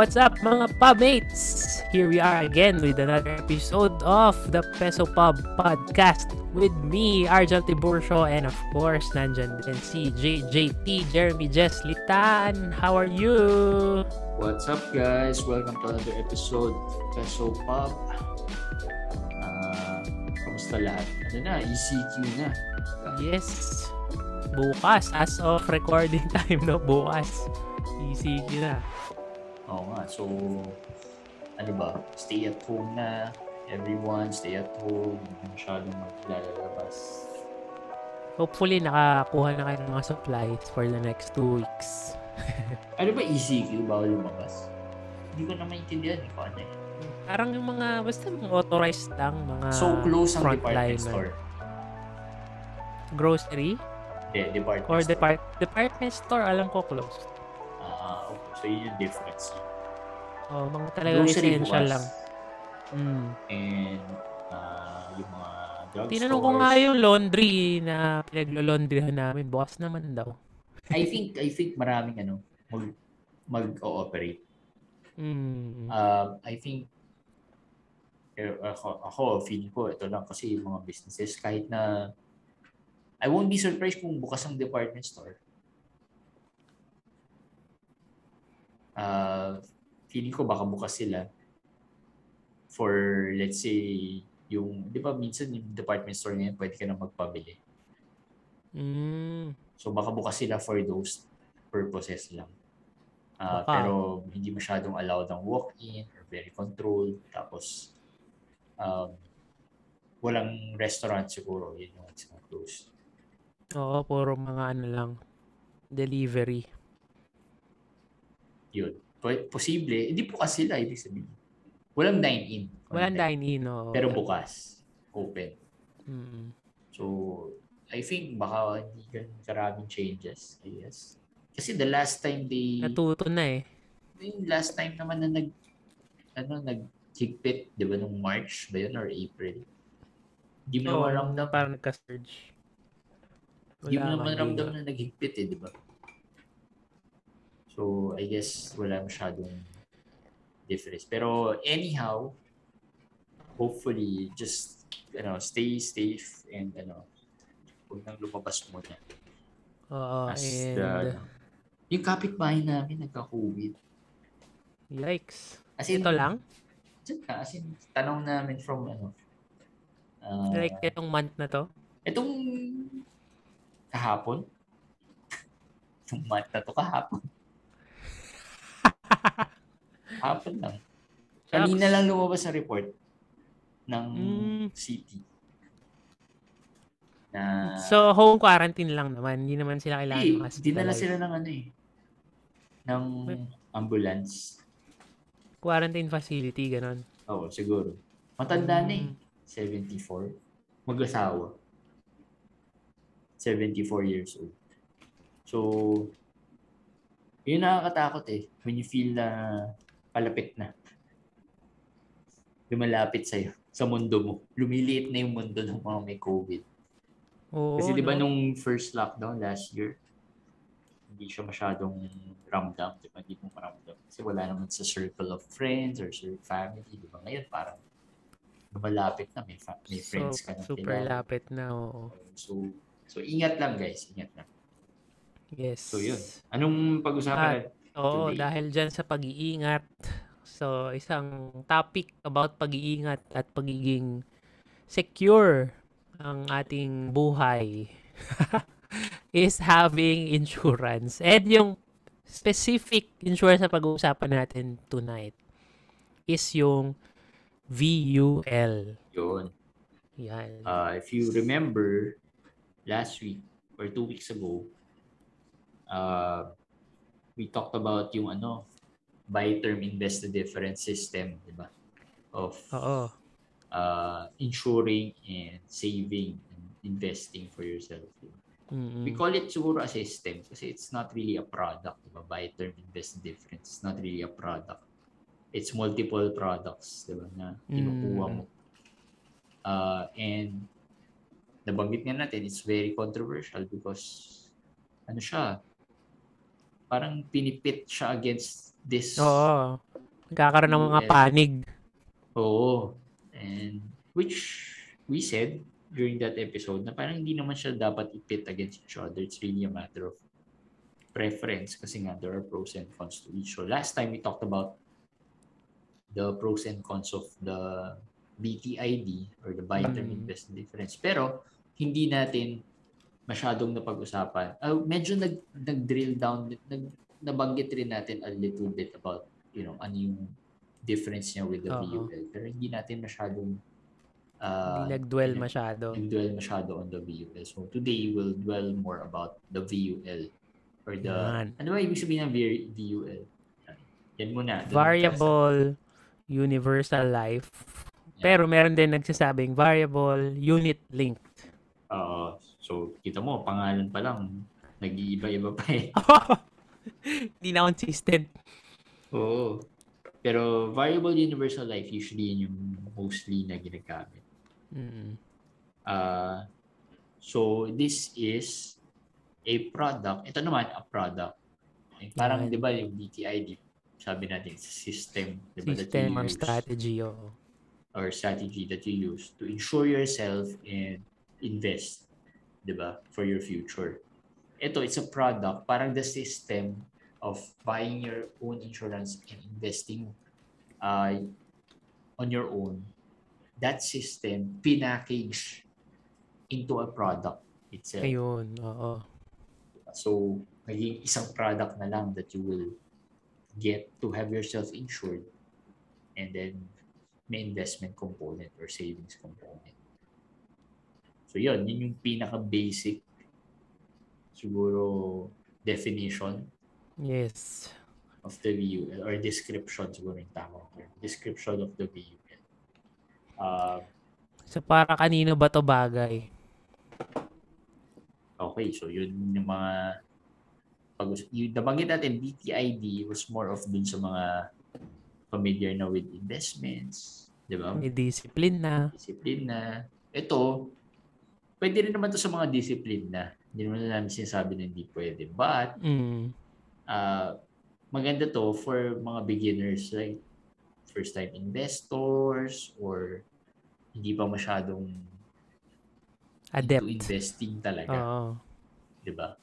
What's up mga pubmates? Here we are again with another episode of the Peso Pub Podcast with me, Arjel Tiburcio, and of course, nandyan din si JJT, Jeremy Jess Litan. How are you? What's up guys? Welcome to another episode of Peso Pub. Uh, kamusta lahat? Ano na? ECQ na. Yes. Bukas, as of recording time, no? Bukas. ECQ na. Oo nga. So, ano ba? Stay at home na. Everyone, stay at home. Hindi masyadong maglalabas. Hopefully, nakakuha na kayo ng mga supplies for the next two weeks. Ano ba ECQ? Bawal lumabas? Hindi ko na maintindihan eh kung ano eh. Parang yung mga, basta mga authorized lang, mga So close ang department store. Grocery? Yeah, department Or store. depart department store, alam ko closed. So yun yung difference. Oh, mga talagang Grocery essential lang. Mm. And uh, yung mga drugstores. Tinanong ko nga yung laundry na pinaglo-laundryhan namin. Bukas naman daw. I think I think maraming ano mag mag-ooperate. Mm. Um, I think eh, ako, ako feeling ko ito lang kasi yung mga businesses kahit na I won't be surprised kung bukas ang department store. Uh, feeling ko baka bukas sila for let's say yung di ba minsan yung department store na yan pwede ka na magpabili. Mm. So baka bukas sila for those purposes lang. Ah, Baka. pero hindi masyadong allowed ang walk-in or very controlled. Tapos um, walang restaurant siguro. Yun yung it's not closed. Oo, puro mga ano lang. Delivery. Yun. Po- Posible. Hindi bukas sila, ibig sabihin. Walang dine-in. Walang dine-in. oo. Pero bukas. Open. Mm. So, I think baka hindi ganun karaming changes. I guess. Kasi the last time they... Natuto na eh. yung last time naman na nag ano naghigpit, 'di ba nung March ba yun or April? Hindi mo Oo, naman ramdam, parang nagka-surge. hindi mo naman man ramdam na naghigpit eh, 'di ba? So, I guess wala masyadong difference. Pero anyhow, hopefully just ano, stay safe and ano, huwag nang lumabas muna. Oo, As and the, ano, yung kapitbahay namin nagka-COVID. yikes. As in, Ito lang? Diyan na, as in, tanong namin from ano, ah, Like itong month na to? itong kahapon, itong month na to kahapon. Hapon lang. Kanina lang lumabas sa report ng Mm. city. Na, So, home quarantine lang naman. Hindi naman sila kailangan eh, mag-hospitalize. dinala sila ng ano eh, ng ambulance. Quarantine facility, ganon. Oo, siguro. Matanda na eh. Mm. 74. Mag-asawa. 74 years old. So, yun nakakatakot eh. When you feel na palapit na. Lumalapit sa'yo sa mundo mo. Lumiliit na yung mundo ng mga may COVID. Oo, Kasi di ba no? nung first lockdown last year, hindi siya masyadong ramdam. Di ba? Hindi mo maramdam. Kasi wala naman sa circle of friends or sa family. Di ba? Ngayon parang lumalapit na. May, fa- may So, friends ka na super lapit na, oo. So, so ingat lang guys. Ingat lang. Yes. So yun. Anong pag-usapan Ah, natin? Oo, today? dahil dyan sa pag-iingat. So, isang topic about pag-iingat at pagiging secure ang ating buhay is having insurance. And yung specific insurance na pag-uusapan natin tonight is yung VUL. Yun. Yan. Uh, if you remember, last week or two weeks ago, uh, we talked about yung ano, buy term invest the difference system, di ba? Of Oo. uh, insuring and saving and investing for yourself. Mm-mm. We call it siguro a system kasi it's not really a product. Diba? Buy term invest the difference. It's not really a product. It's multiple products diba, na kinukuha Mm. mo. Uh, and nabanggit nga natin, it's very controversial because ano siya, parang pinipit siya against this Oo. Nagkakaroon ng mga panig. Oo. And which we said during that episode na parang hindi naman siya dapat ipit against each other. It's really a matter of preference kasi nga there are pros and cons to each. So last time we talked about the pros and cons of the BTID or the buy term Mm. invest difference. Pero hindi natin masyadong napag-usapan. Uh, medyo nag, nag-drill down, nag, nabanggit rin natin a little bit about, you know, ano yung difference niya with the Oo. VUL. Pero hindi natin masyadong uh, Hindi nag-dwell nag- masyado. nag-dwell masyado on the VUL. So today we'll dwell more about the VUL or the Yan. ano ba ibig sabihin ng V- VUL? Yan muna. Variable universal life. Pero meron din nagsasabing variable unit linked. Oo. So kita mo pangalan pa lang nag-iiba-iba pa eh. Hindi na consistent. Oo. Pero variable universal life usually yun yung mostly na ginagamit. Mm. Uh, so this is a product. Ito naman a product. Eh, Parang Yan. 'di ba yung BTID, sabi natin system, 'di ba System or use strategy. oo. or strategy that you use to insure yourself and invest, 'di ba, for your future. Ito it's a product, parang the system of buying your own insurance and investing uh, on your own. That system pinackage into a product itself. Ayun, oo. So, maging isang product na lang that you will get to have yourself insured and then may investment component or savings component. So, yun. Yun yung pinaka-basic siguro definition Yes. of the VUL or description siguro yung tamang term. Description of the VUL. Uh, So para kanino ba to bagay? Okay, so yun yung mga pag yung nabanggit natin BTID was more of dun sa mga familiar na with investments, di ba? May discipline na. Discipline na. Ito, pwede rin naman to sa mga discipline na. Hindi naman namin sinasabi na hindi pwede. But, Mm. uh, maganda to for mga beginners like first time investors or hindi pa masyadong Adept. investing talaga. Oo. 'di ba?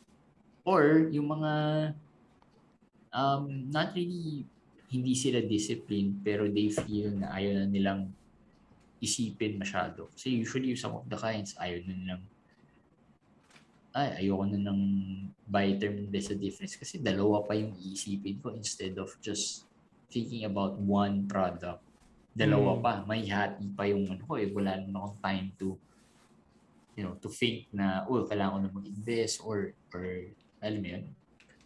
Or yung mga um not really hindi sila disciplined pero they feel na ayaw na nilang isipin masyado. Kasi usually some of the clients ayaw na nilang ay, ayoko na ng buy term invest the difference kasi dalawa pa yung iisipin ko instead of just thinking about one product. Dalawa Mm. pa. May hati pa yung ano ko eh. Wala naman akong time to you know, to think na, oh, kailangan ko na mag-invest or, or, alam mo yun,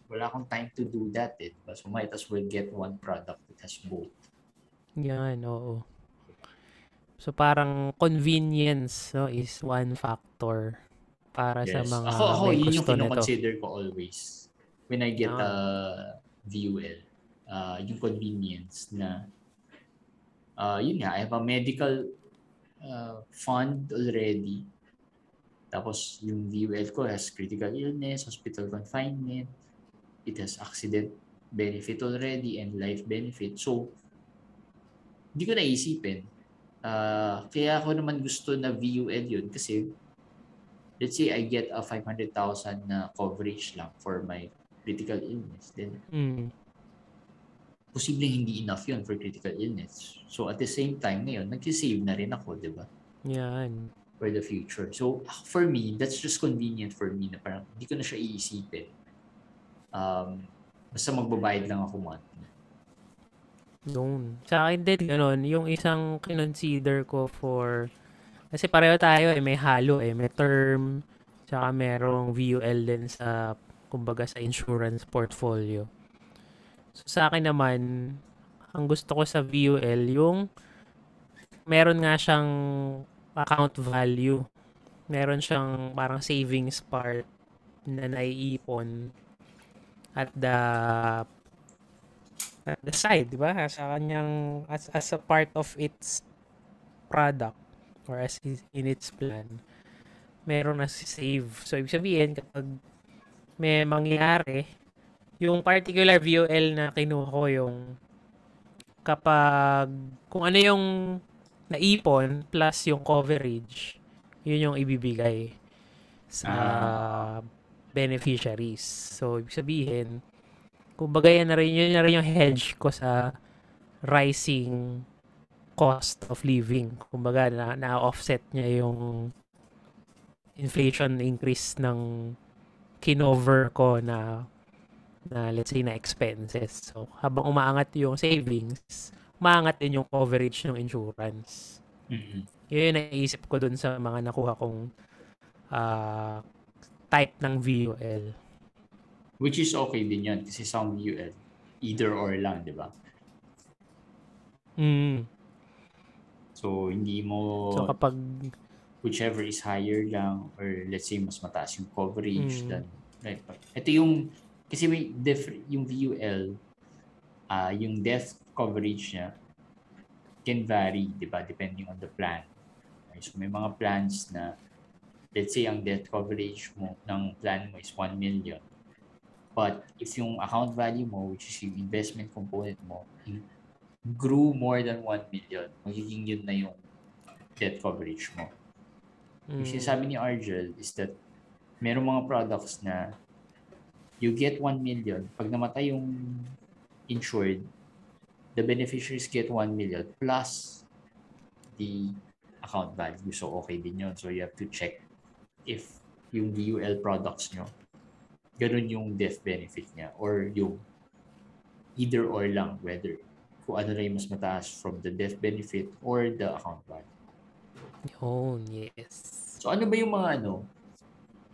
wala akong time to do that eh. diba? So, might as well get one product that has both. Yan, oo. So parang convenience no, is one factor para sa Yes. mga ako, ako, may yun yung kinoconsider ko always when I get Ah. a VUL. Uh, yung convenience na, uh, yun nga, I have a medical uh, fund already. Tapos yung VUL ko has critical illness, hospital confinement, it has accident benefit already and life benefit. So, hindi ko naisipin. Ah, kaya ako naman gusto na VUL yun kasi let's say I get a 500,000 na coverage lang for my critical illness. Then, Mm. posibleng hindi enough yun for critical illness. So, at the same time, ngayon, nagsisave na rin ako, di ba? Yan. For the future. So, for me, that's just convenient for me na parang hindi ko na siya iisipin. Um, basta magbabayad lang ako monthly. Yun. Sa akin din, ganun. Yung isang kinonsider ko for... Kasi pareho tayo eh. May halo eh. May term. Tsaka merong VUL din sa, kumbaga, sa insurance portfolio. So, sa akin naman, ang gusto ko sa VUL, yung meron nga siyang account value. Meron siyang parang savings part na naiipon at the at the side, di ba? Sa kanyang, as, as a part of its product or as in its plan, meron na si save. So, ibig sabihin, kapag may mangyari, yung particular VOL na kinuha ko yung kapag kung ano yung naipon plus yung coverage, yun yung ibibigay sa Ah. beneficiaries. So, ibig sabihin, kumbaga yan na rin, yun na rin yung hedge ko sa rising cost of living. Kumbaga, na, na-offset niya yung inflation increase ng kinover ko na na let's say na expenses. So, habang umaangat yung savings, umaangat din yung coverage ng insurance. Mhm. Yun yung naisip ko dun sa mga nakuha kong ah, type ng VUL. Which is okay din yun kasi some UL, either or lang, di ba? Mm. So, hindi mo, So, kapag whichever is higher lang, or let's say mas mataas yung coverage, Mm. then, right. Ito yung, kasi may different, yung VUL, ah yung death coverage niya can vary, di ba? Depending on the plan. So, may mga plans na, let's say, ang death coverage mo ng plan mo is 1 million. But if yung account value mo, which is yung investment component mo, grew more than 1 million, magiging yun na yung debt coverage mo. Yung mm, sinasabi ni Argel is that merong mga products na you get 1 million. Pag namatay yung insured, the beneficiaries get 1 million plus the account value. So, okay din yun. So, you have to check if yung VUL products nyo, ganun yung death benefit niya or yung either or lang, whether kung ano na yung mas mataas from the death benefit or the account value. yun, yes. So ano ba yung mga ano?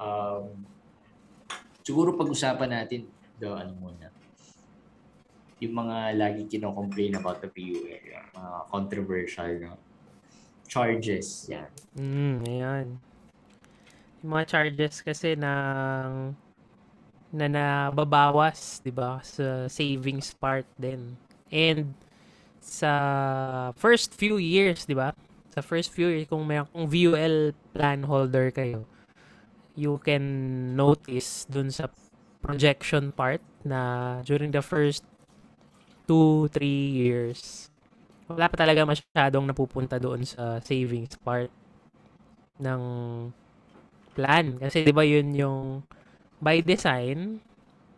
Um, siguro pag-usapan natin the ano muna. Yung mga lagi kino-complain about the PUL, yung mga controversial na charges. Yan. Mm, ayan. Yung mga charges kasi ng na nababawas, 'di ba, sa savings part din. And sa first few years, 'di ba? Sa first few years kung may kung VUL plan holder kayo, you can notice dun sa projection part na during the first 2 3 years wala pa talaga masyadong napupunta doon sa savings part ng plan. Kasi 'di ba yun yung by design,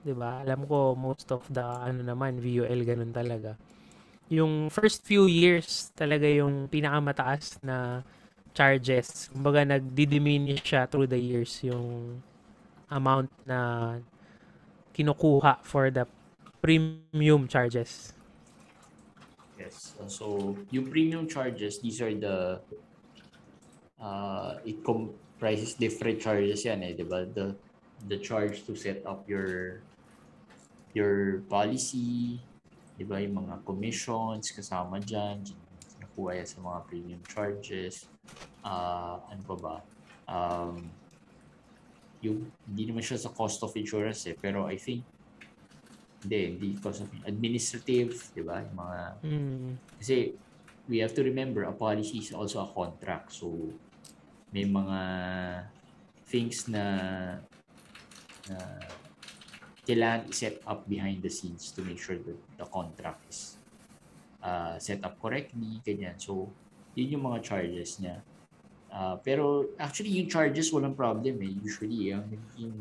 'di ba? Alam ko most of the ano naman VUL ganun talaga. Yung first few years talaga yung pinakamataas na charges. Kumbaga nagdi-diminish siya through the years yung amount na kinukuha for the premium charges. Yes. So, yung premium charges, these are the uh, it comprises different charges yan eh, di ba? The the charge to set up your your policy, di ba? Yung mga commissions kasama dyan, nakuha yan sa mga premium charges. Uh, ano pa ba? Um, yung, hindi naman siya sa cost of insurance eh, pero I think hindi, hindi cost of administrative, di ba? Yung mga Mm. kasi we have to remember a policy is also a contract. So may mga things na na kailangan i-set up behind the scenes to make sure that the contract is uh, set up correctly, ganyan. So, yun yung mga charges niya. Uh, pero actually, yung charges walang problem eh. Usually, ang naging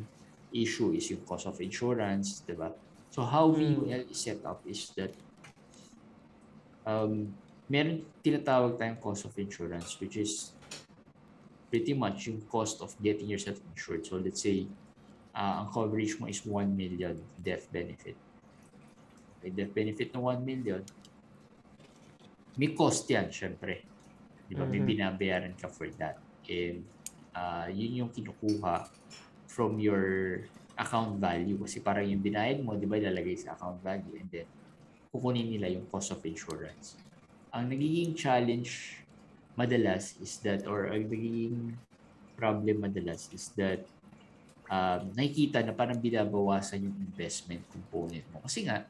issue is yung cost of insurance, di ba? So, how Hmm. VUL is set up is that um, meron tinatawag tayong cost of insurance which is pretty much yung cost of getting yourself insured. So let's say uh, ang coverage mo is 1 million death benefit. Okay, death benefit ng 1 million, may cost yan, syempre. Di ba? May Mhm. binabayaran ka for that. And uh, yun yung kinukuha from your account value. Kasi parang yung binayad mo, di ba, ilalagay sa account value and then kukunin nila yung cost of insurance. Ang nagiging challenge madalas is that, or ang nagiging problem madalas is that um, nakikita na parang binabawasan yung investment component mo. Kasi nga,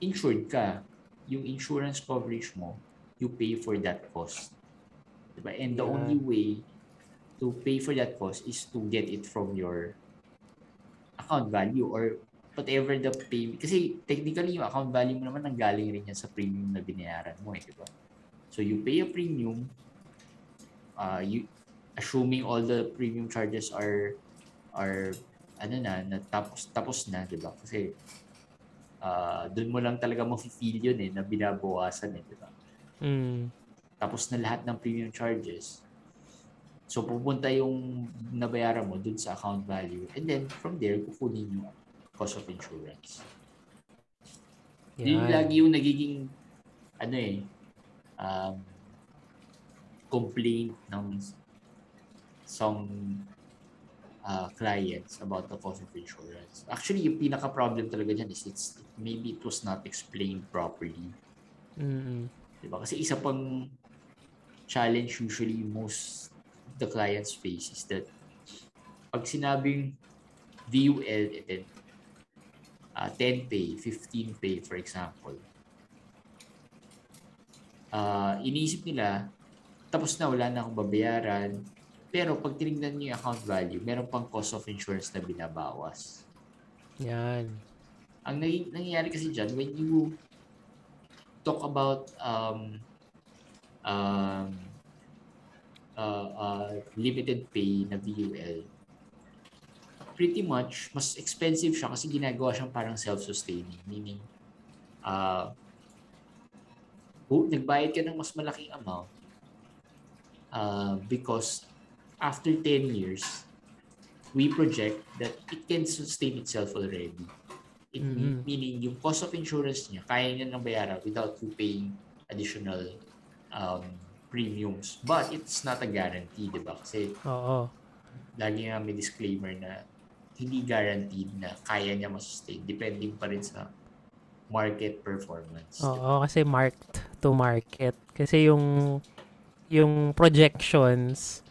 insured ka, yung insurance coverage mo, you pay for that cost. Diba? And the Yeah. only way to pay for that cost is to get it from your account value or whatever the pay, kasi technically yung account value mo naman nanggaling rin yan sa premium na binayaran mo eh, di ba? So you pay a premium, uh, you assuming all the premium charges are are ano na, na tapos tapos na, di ba? Kasi uh, doon mo lang talaga mafe-feel yun eh, na binabawasan eh, di ba? Mm. Tapos na lahat ng premium charges. So pupunta yung nabayaran mo dun sa account value and then from there kukunin yung cost of insurance. Yan. Yun lagi yung nagiging ano eh um, complaint ng some uh, clients about the cost of insurance. Actually, yung pinaka-problem talaga dyan is it's, maybe it was not explained properly. Mm. Diba? Kasi isa pang challenge usually most the clients face is that pag sinabing VUL and then uh, 10 pay, 15 pay for example, uh, iniisip nila, tapos na, wala na akong babayaran. Pero pag tinignan niyo yung account value, meron pang cost of insurance na binabawas. Yan. Ang nang- nangyayari kasi dyan, when you talk about um, um, uh, uh, limited pay na VUL, pretty much, mas expensive siya kasi ginagawa siyang parang self-sustaining. Meaning, uh, oh, nagbayad ka ng mas malaking amount uh, because after 10 years, we project that it can sustain itself already. It Mhm. meaning yung cost of insurance niya, kaya niya nang bayaran without you paying additional um, premiums. But it's not a guarantee, di ba? Kasi Oo. lagi nga may disclaimer na hindi guaranteed na kaya niya masustain. Depending pa rin sa market performance. Oo, kasi marked to market. Kasi yung yung projections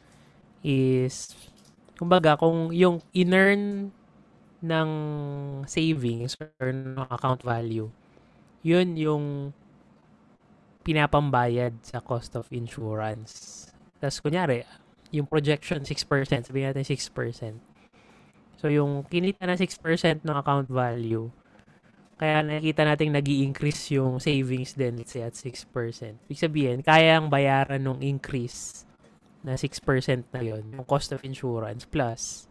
is kumbaga kung yung in-earn ng savings or ng account value, yun yung pinapambayad sa cost of insurance. Tapos kunyari, yung projection 6%, sabihin natin 6%. So yung kinita na 6% ng account value, kaya nakikita natin nag increase yung savings din, let's say at 6%. Ibig sabihin, kayang bayaran ng increase na 6% na yon yung cost of insurance plus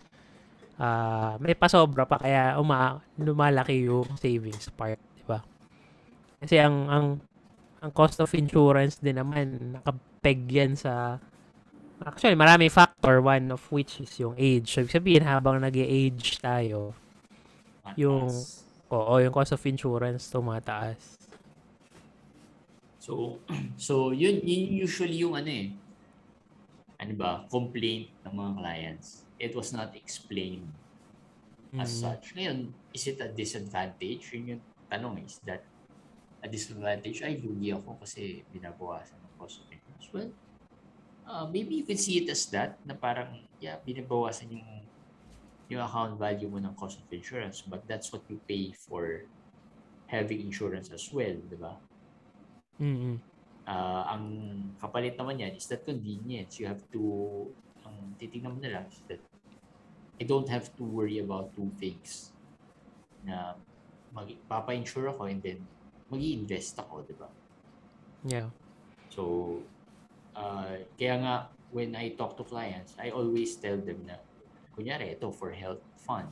ah may pasobra pa kaya uma lumalaki yung savings part, di ba? Kasi ang ang ang cost of insurance din naman nakapeg yan sa actually marami factor one of which is yung age. So, ibig sabihin habang nag-age tayo, yung- oo, yung cost of insurance tumataas. So, so yun, yun usually yung ano eh, ano ba, complaint ng mga clients. It was not explained as Mm. such. Ngayon, is it a disadvantage? Yun yung tanong is that a disadvantage? Ay, lugi ako kasi binabawasan ng cost of insurance. Well, uh, maybe you can see it as that, na parang, yeah, binabawasan yung yung account value mo ng cost of insurance, but that's what you pay for having insurance as well, di ba? Mm. Ah, ang kapalit naman yan is that convenience. You have to, ang titignan mo na lang is that I don't have to worry about two things na mag, papa-insure ako and then mag invest ako, di ba? Yeah. So, uh, kaya nga, when I talk to clients, I always tell them na, kunyari, ito for health fund.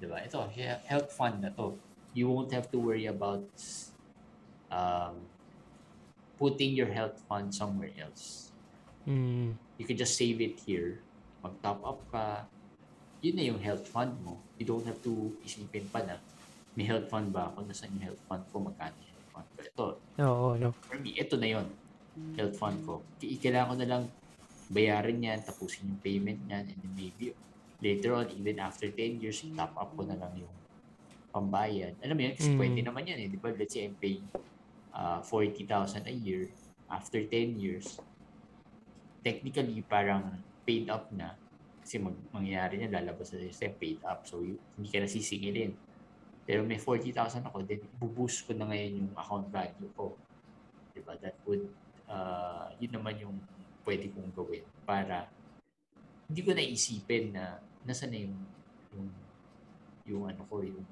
Di ba? Ito, he- health fund na to. You won't have to worry about um, putting your health fund somewhere else. Mm. You can just save it here. Mag-top up ka. Yun na yung health fund mo. You don't have to isipin pa na, may health fund ba ako? Nasaan yung health fund ko? Magkano yung health fund ko? Ito, Oo, no. for me, ito na yon health fund ko. Kailangan ko na lang bayaran yan, tapusin yung payment niyan, and then maybe later on, even after 10 years, top up ko na lang yung pambayad. Alam mo yan, kasi Mm. pwede naman yan eh. Di ba? Let's say I'm paying uh, 40,000 a year after 10 years. Technically, parang paid up na. Kasi mag mangyayari niya, lalabas na sa paid up. So, y- hindi ka na sisingilin. Pero may 40,000 ako, then buboost ko na ngayon yung account value ko. Diba? That would, uh, yun naman yung pwede kong gawin para hindi ko naisipin na nasa na yung, yung, yung ano ko, yung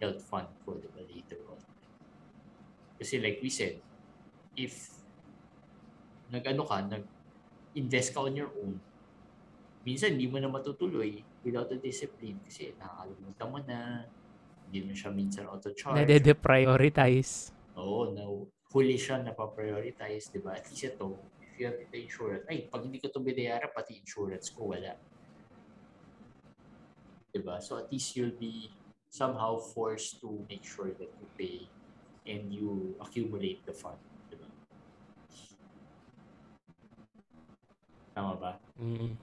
health fund ko diba, later. Kasi like we said, if nag-ano ka, nag-invest ka on your own, minsan hindi mo na matutuloy without a discipline kasi nakakalimutan mo na, hindi mo siya minsan auto-charge. Nade-deprioritize. Oo, na huli siya na pa-prioritize, di ba? At least ito, if you have the insurance, ay, pag hindi ko ito binayaran, pati insurance ko, wala. Di ba? So at least you'll be somehow forced to make sure that you pay and you accumulate the fund. Di ba? Tama ba? Mm.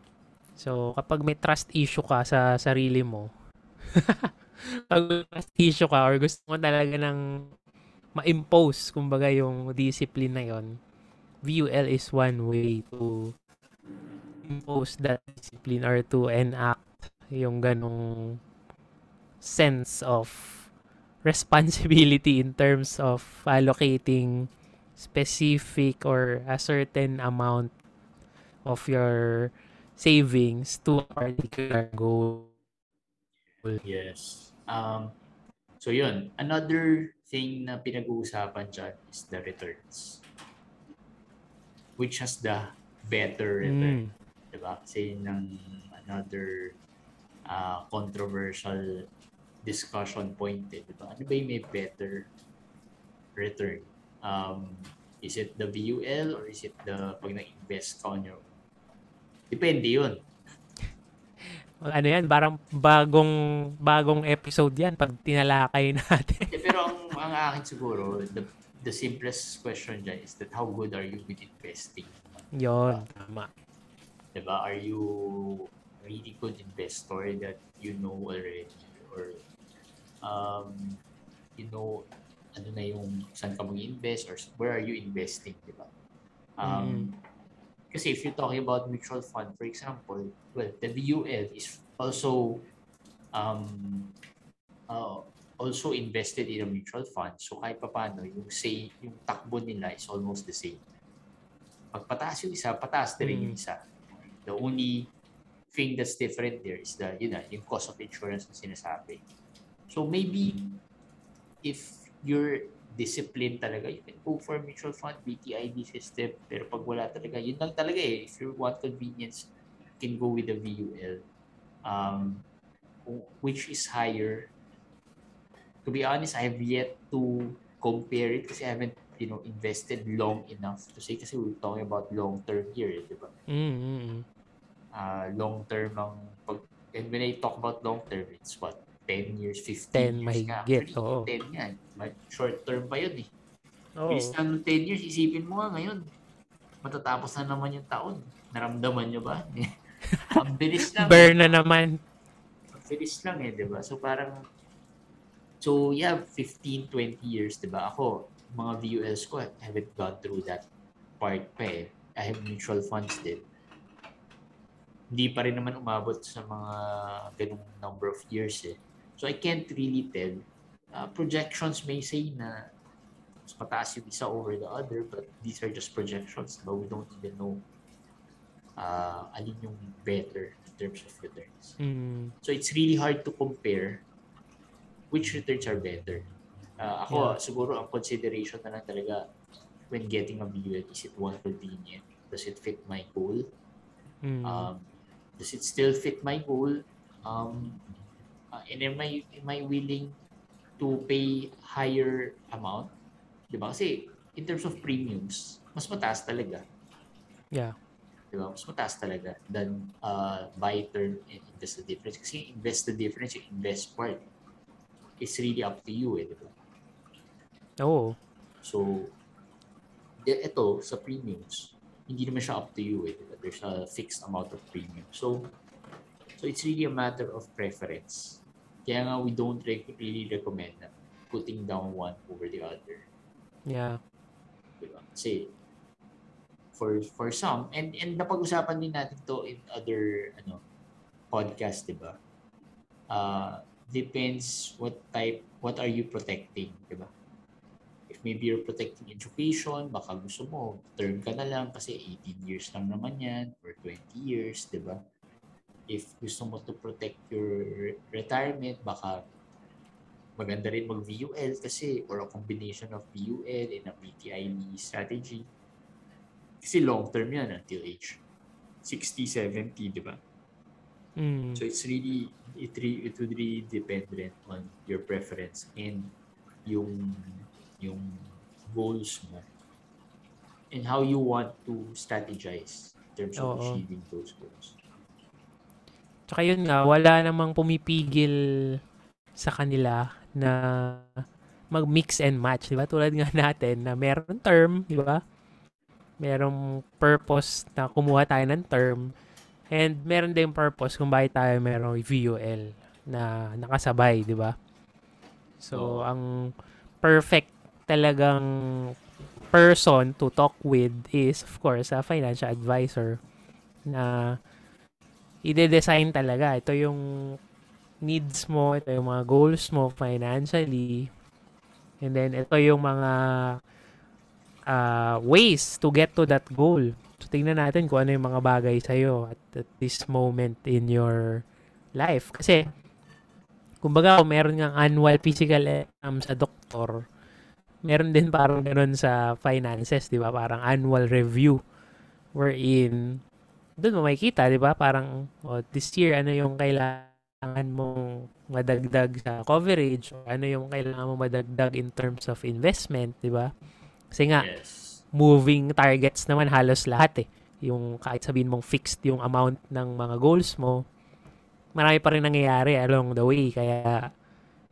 So, kapag may trust issue ka sa sarili mo, pag may trust issue ka or gusto mo talaga ng ma-impose, kumbaga yung discipline na yon, VUL is one way to impose that discipline or to enact yung ganong sense of responsibility in terms of allocating specific or a certain amount of your savings to a particular goal. Yes. Um, so yun, another thing na pinag-uusapan dyan is the returns. Which has the better return. Mm. Diba? Kasi ng another uh, controversial discussion point eh, diba? Ano ba yung may better return? Um, is it the VUL or is it the pag na-invest ka on your own? Depende yun. Ano yan, parang bagong bagong episode yan pag tinalakay natin. Eh, pero ang, ang akin siguro, the, the simplest question dyan is that how good are you with investing? Yon, tama. Diba? Are you really good investor that you know already? Or um, you know ano na yung saan ka mag-invest or where are you investing, diba? Um, Kasi if you're talking about mutual fund, for example, well, the VUL is also um, uh, also invested in a mutual fund. So kahit pa paano, yung say, yung takbo nila is almost the same. Pag pataas yung isa, pataas na rin yung isa. The only thing that's different there is the, yun na, yung cost of insurance na sinasabi. So maybe if you're discipline talaga, you can go for mutual fund, BTID system. Pero pag wala talaga, yun lang talaga eh. If you want convenience, you can go with the VUL. Um, which is higher. To be honest, I have yet to compare it kasi I haven't you know, invested long enough to say kasi we're talking about long term here, eh, di ba? Mm-hmm. Uh, long term ang pag and when I talk about long term, it's what 10 years, 15 10 years mahigit, Actually, oo. 10 nga. Short term pa yun eh. Oo. Lang ng 10 years, isipin mo nga ngayon. Matatapos na naman yung taon. Naramdaman nyo ba? Ang bilis lang. Burn na naman. Ang bilis lang eh, di ba? So parang, so yeah, 15, 20 years, di ba? Ako, mga VULs ko, I haven't gone through that part pa eh. I have mutual funds din. Hindi pa rin naman umabot sa mga ganung number of years eh. So I can't really tell. Uh, projections may say na mas mataas yung isa over the other, but these are just projections, but we don't even know uh, alin yung better in terms of returns. Mm. So it's really hard to compare which returns are better. Uh, ako, Yeah. siguro ang consideration na lang talaga when getting a VUL, is it one convenient? Does it fit my goal? Mm. Um, does it still fit my goal? Um, uh, and am I, am I willing to pay higher amount? Diba? Kasi in terms of premiums, mas mataas talaga. yeah. Diba? Mas mataas talaga than uh, buy term and invest the difference. Kasi invest the difference, yung invest part, is really up to you eh. Diba? Oo. So, de- ito, sa premiums, hindi naman siya up to you eh. Diba? There's a fixed amount of premium. So, so it's really a matter of preference. Kaya nga we don't re- really recommend na putting down one over the other. Yeah. Diba? Kasi, for for some, and, and napag-usapan din natin to in other ano podcast, di ba? Uh, depends what type, what are you protecting, di ba? If maybe you're protecting education, baka gusto mo, term ka na lang kasi 18 years lang naman yan, or 20 years, di ba? If gusto mo to protect your retirement, baka maganda rin mag-VUL kasi or a combination of VUL and a PTIB strategy. Kasi long term yan until age 60, 70, di ba? Mm. So it's really, it, re, it would really depend on your preference and yung, yung goals mo and how you want to strategize in terms of Oo. achieving those goals. Tsaka yun nga, wala namang pumipigil sa kanila na mag-mix and match, di ba? Tulad nga natin na meron term, di ba? Merong purpose na kumuha tayo ng term and meron din purpose kung bakit tayo merong VUL na nakasabay, di ba? So, ang perfect talagang person to talk with is, of course, a financial advisor na ide-design talaga. Ito yung needs mo, ito yung mga goals mo financially. And then, ito yung mga uh, ways to get to that goal. So, tingnan natin kung ano yung mga bagay sa'yo at, at this moment in your life. Kasi, kumbaga, kung meron nga annual physical exam sa doktor, meron din parang ganun sa finances, di ba? Parang annual review wherein doon mo makikita, di ba? Parang oh, this year, ano yung kailangan mong madagdag sa coverage ano yung kailangan mong madagdag in terms of investment, di ba? Kasi nga, Yes. moving targets naman halos lahat eh. Yung kahit sabihin mong fixed yung amount ng mga goals mo, marami pa rin nangyayari along the way. Kaya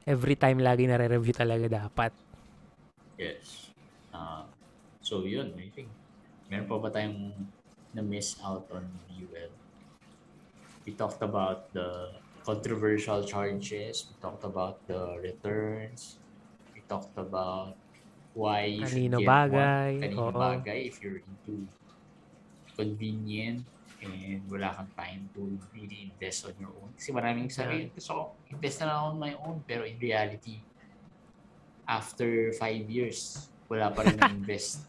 every time lagi nare-review talaga dapat. Yes. Uh, so yun, I think. Meron pa ba tayong na-miss out on UL? We talked about the controversial charges. We talked about the returns. We talked about why you should Kanino get bagay, one. Kanino oo. bagay if you're into convenient and wala kang time to really invest on your own. Kasi maraming sabi, gusto ko, invest na lang on my own. Pero in reality, after five years, wala pa rin na-invest.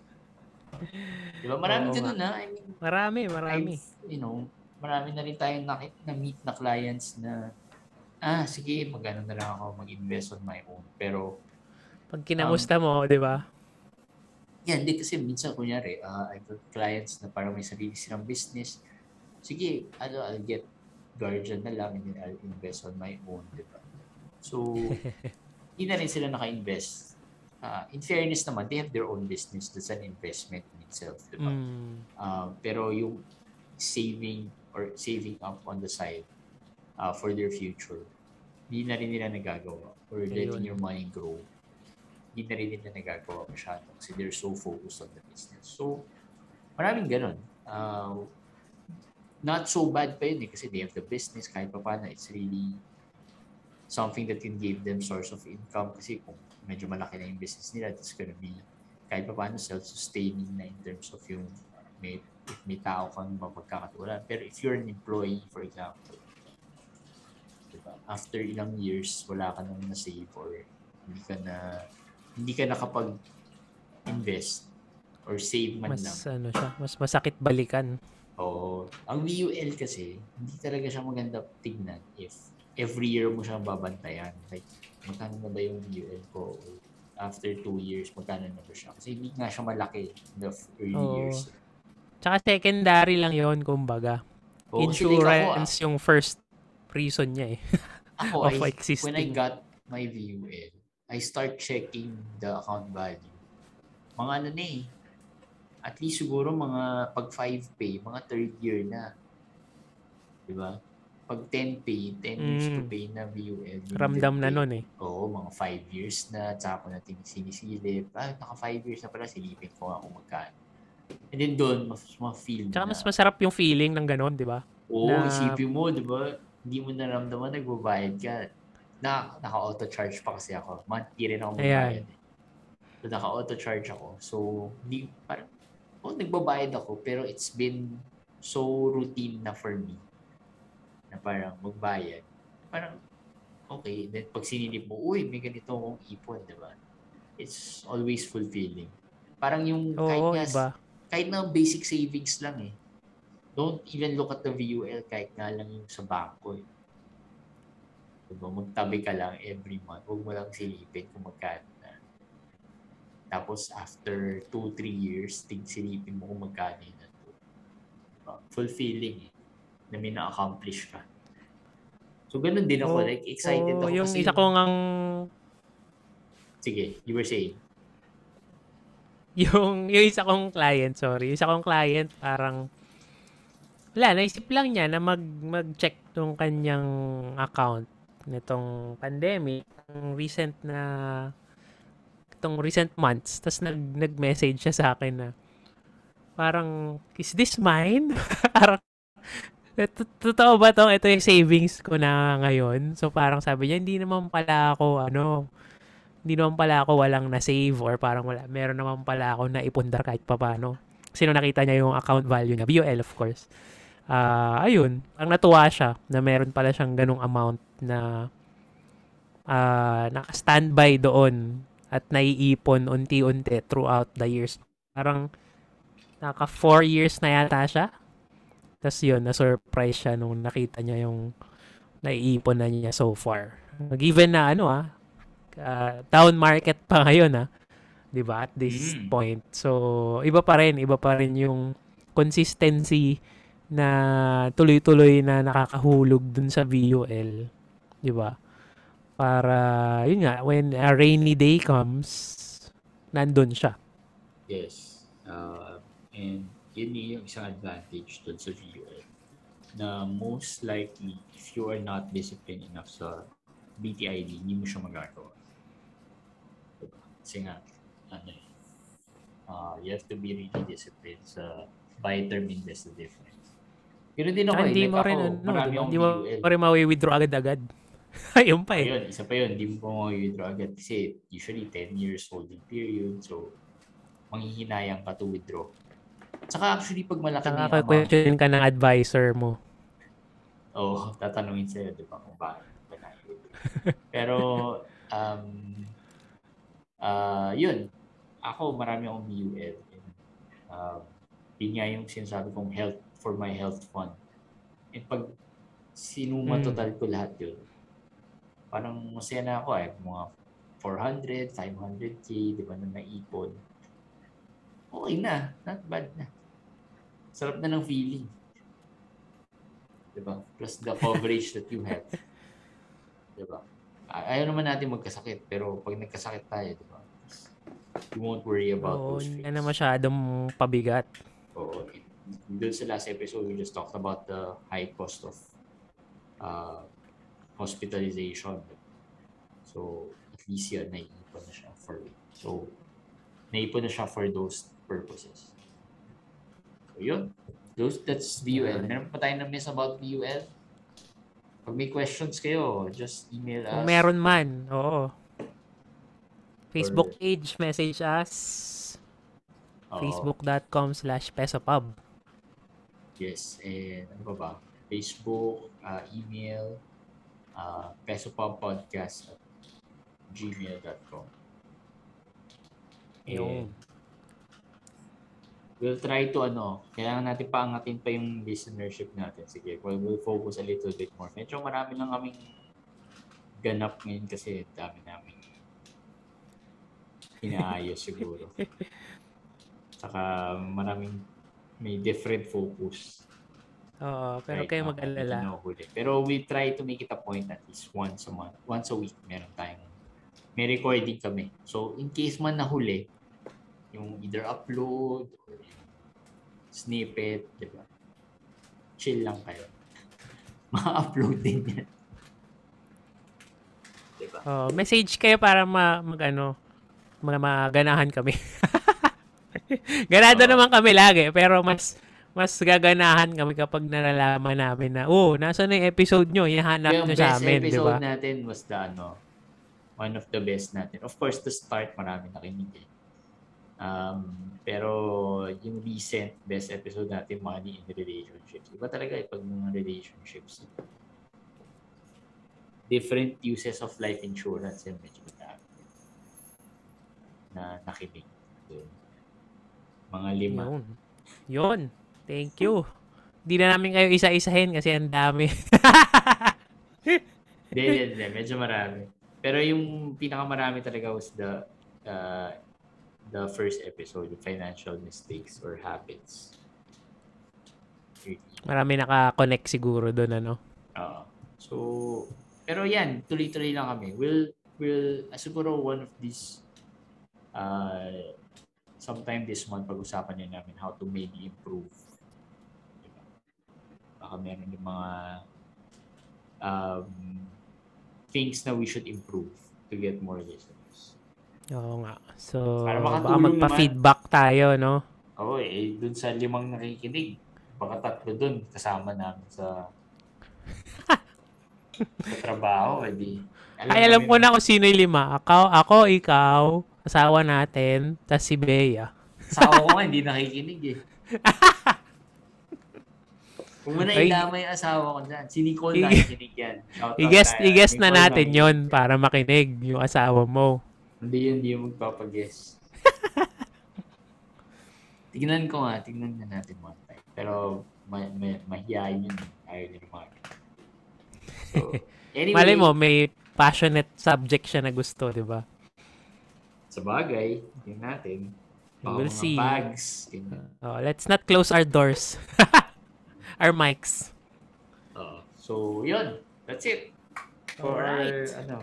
Di ba? Marami Oo ganun na. I mean, Marami, marami. I've, you know, marami na rin tayong na, na-meet na clients na, ah, sige, magano na lang ako mag-invest on my own. Pero, Pag kinamusta mo, di ba? yan, hindi kasi minsan, kunyari, uh, I've got clients na parang may sarili silang business. Sige, ano, I'll get guardian na lang and then I'll invest on my own, di ba? So, hindi na rin sila naka-invest. Uh, in fairness naman, they have their own business. That's an investment in itself, di ba? Mm, Uh, pero yung saving or saving up on the side uh, for their future, hindi na rin nila nagagawa. Or letting Ayun. your money grow, hindi na rin nila nagagawa masyado kasi they're so focused on the business. So, maraming ganun. Uh, not so bad pa yun eh kasi they have the business kahit pa paano. It's really something that can give them source of income kasi kung medyo malaki na yung business nila, it's gonna be kahit pa paano self-sustaining na in terms of yung may, if may tao kang mapagkakatulan. Pero if you're an employee, for example, diba, after ilang years, wala ka nang na-save or hindi ka na hindi ka nakapag-invest or save man mas, lang. ano siya, mas masakit balikan. Oo. Ang VUL kasi, hindi talaga siya maganda tignan if every year mo siyang babantayan. Like, magkano na ba yung VUL ko? After two years, magkano na ba siya? Kasi hindi nga siya malaki in the early Oo. years. Tsaka secondary lang yon kumbaga. Oo, kasi like ako, ah, Insurance yung first reason niya eh. Ako, of I, existing. when I got my VUL, I start checking the account value. Mga ano na eh, at least siguro mga pag 5 pay, mga third year na. Di ba? Pag 10 pay, 10 years to Mm. pay na VUL. limited Ramdam na nun eh. Oo, mga 5 years na, tsaka ko natin sinisilip. Ah, naka 5 years na pala, silipin ko kung magkano. And then doon, mas ma-feel Tsaka na. mas masarap yung feeling ng ganon, di ba? Oo, na- isipin mo, di ba? Hindi mo naramdaman, nagbabayad ka. Na, naka-auto-charge pa kasi ako. Monthly rin ako magbayad. eh. So, naka-auto-charge ako. So, hindi, parang, oh, nagbabayad ako, pero it's been so routine na for me. Na parang magbayad. Parang, okay. Then, pag sinilip mo, uy, may ganito akong ipon, di ba? It's always fulfilling. Parang yung, kahit Oo, nga, iba. kahit na basic savings lang eh. Don't even look at the VUL kahit nga lang yung sa bangko eh. Diba? Magtabi ka lang every month. Huwag mo lang silipin kung magkano na. Tapos after 2-3 years, tig silipin mo kung magkano na to. Diba? Fulfilling eh, na may na-accomplish ka. So, ganun din ako. Oh, like, excited oh, ako. yung kasi isa ko ngang Sige, you were saying. yung yung isa kong client, sorry, yung isa kong client parang wala, naisip lang niya na mag mag-check tong kanyang account nitong pandemic, ang recent na itong recent months, tapos nag nag-message siya sa akin na parang is this mine? parang "Tot- Totoo ba to? Ito yung savings ko na ngayon. So parang sabi niya, hindi naman pala ako ano, hindi naman pala ako walang na-save or parang wala. Meron naman pala ako na ipundar kahit papano. Kasi nung nakita niya yung account value niya, BUL of course. Ah, ayun, ang natuwa siya na meron pala siyang ganung amount na ah naka-standby doon at naiipon unti-unti throughout the years. Parang naka 4 years na yata siya. Tapos yun, na-surprise siya nung nakita niya yung naiipon na niya so far. Given na ano ah, ah, down market pa ngayon ah. 'Di ba? At this Mm. point. So, iba pa rin, iba pa rin yung consistency na tuloy-tuloy na nakakahulog dun sa VUL. 'Di ba? Para yun nga, when a rainy day comes, nandun siya. Yes. Uh, and yun yung isang advantage dun sa VUL. Na most likely, if you are not disciplined enough sa BTID, hindi mo siya magagawa. Diba? Kasi nga, ano eh, uh, you have to be really disciplined sa buy term invest the difference. Ganun din ako Tsaka eh. hindi Like mo rin, ako, ano, diba? hindi mo VUL. rin mawi-withdraw agad-agad. Ayun pa eh. Ayun, isa pa yun, hindi mo pa mag-withdraw agad kasi usually 10 years holding period. So, manghihinayang ka to withdraw. Saka actually, pag malaki na yung Nakaka-question ka ng advisor mo. Oo, oh, tatanungin sa'yo, di ba, kung bakit ba na Pero, um, ah yun, ako, marami akong BUL. And, um, yun nga yung sinasabi kong health for my health fund. And pag sinuma Mm. total ko lahat yun, parang masaya na ako eh, mga 400, 500k, di ba, na naipon. Okay na, not bad na. Sarap na ng feeling. Diba? Plus the coverage that you have. Diba? Ay- Ayaw naman natin magkasakit, pero pag nagkasakit tayo, diba? You won't worry about Oo, those things. na masyadong pabigat. Oo. Doon sa last episode, we just talked about the high cost of uh, hospitalization. So, at least yan, naiipon na siya for, so, naipon na siya for those purposes. So, yun. Those, that's VUL. Meron pa tayo na-miss about VUL? Pag may questions kayo, just email us. Kung meron man, oo. Facebook page, message us. Oo. Facebook.com slash pesopub. Yes. And ano ba ba? Facebook, uh, email, uh, pesopubpodcast at gmail.com. Yung. We'll try to ano, kailangan natin paangatin pa yung listenership natin. Sige, we'll, we'll focus a little bit more. Medyo marami lang kaming ganap ngayon kasi dami namin inaayos siguro. Saka maraming may different focus. Oo, pero right kayo mag-alala. Pero we try to make it a point at least once a month, once a week, meron tayong may recording kami. So, in case man nahuli, yung either upload or yung snippet, di ba? Chill lang kayo. Ma-upload din yan. Di ba? Oo, message kayo para ma, mag ano, mga maganahan kami. Ganado Oo. naman kami lagi, pero mas mas gaganahan kami kapag nalalaman namin na, oh, nasa na yung episode nyo, yung nyo sa amin, di episode ba? natin was the ano, one of the best natin. Of course, the start, marami nakinig eh. Um, pero yung recent best episode natin, money in relationships. Iba talaga eh, pag mga relationships. Different uses of life insurance and medyo na nakinig. Dun. Mga lima. Yun. Yun. Thank you. Hindi na namin kayo isa-isahin kasi ang dami. Hindi, hindi, hindi. Medyo marami. Pero yung pinakamarami talaga was the uh, the first episode, the financial mistakes or habits. Marami naka-connect siguro doon, ano? Oo. So, pero yan, tuloy-tuloy lang kami. We'll, we'll, uh, siguro one of these, uh, sometime this month, pag-usapan din namin how to maybe improve. Diba? Baka meron yung mga um, things na we should improve to get more listeners. Oo nga. So, Para baka makatulong magpa-feedback tayo, no? Oo, eh, dun sa limang nakikinig, baka tatlo dun kasama namin sa sa trabaho, edi. Ay, alam namin- ko na kung sino yung lima. Ako, ako ikaw, asawa natin, tas si Bea. Asawa ko nga, hindi nakikinig eh. Kung mo na Ay. ilama yung asawa ko dyan. Si Nicole I- nakikinig yan. Shout out I-guess, tayo. i-guess na Nicole, natin nakikinig. yon para makinig yung asawa mo. Hindi yun, hindi yun magpapag-guess. tignan ko nga, tignan na natin one time. Pero ma ma mahihayin yun. Ayaw niya mga So, anyway, Malay mo, may passionate subject siya na gusto, di ba? sa bagay, yun natin. Baka We'll see. bags. Oh, let's not close our doors. our mics. Oo. so, yun. That's it. For Alright. our, ano,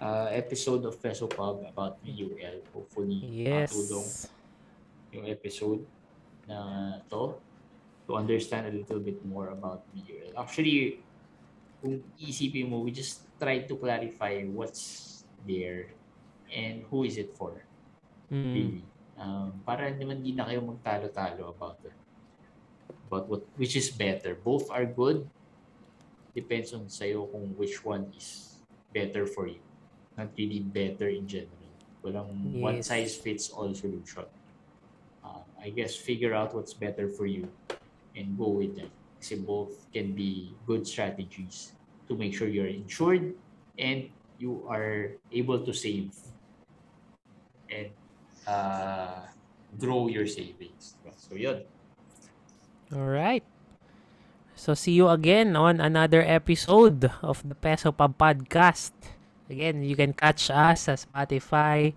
uh, episode of Peso Pub about VUL. Hopefully, Yes. makatulong yung episode na to to understand a little bit more about VUL. Actually, kung isipin mo, we just try to clarify what's there and who is it for. Mm. Really. Um, para naman di na kayo magtalo-talo about it. About what, which is better. Both are good. Depends on sa'yo kung which one is better for you. Not really better in general. Walang one size fits all solution. Uh, I guess figure out what's better for you and go with that. Kasi both can be good strategies to make sure you're insured and you are able to save and uh, grow your savings. So, yun. Alright. So, see you again on another episode of the Peso Pub Podcast. Again, you can catch us sa Spotify,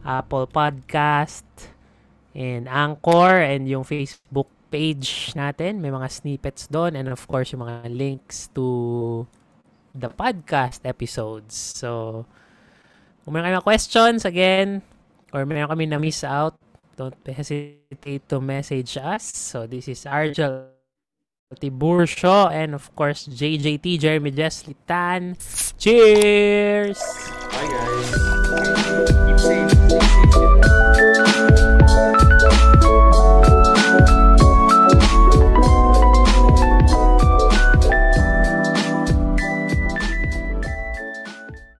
Apple Podcast, and Anchor, and yung Facebook page natin. May mga snippets doon, and of course, yung mga links to the podcast episodes. So, kung meron mga questions, again, or meron kami na-miss out, don't hesitate to message us. So this is Argel Tiburcio and of course JJT Jeremy Jeslitan. Cheers! Bye, guys.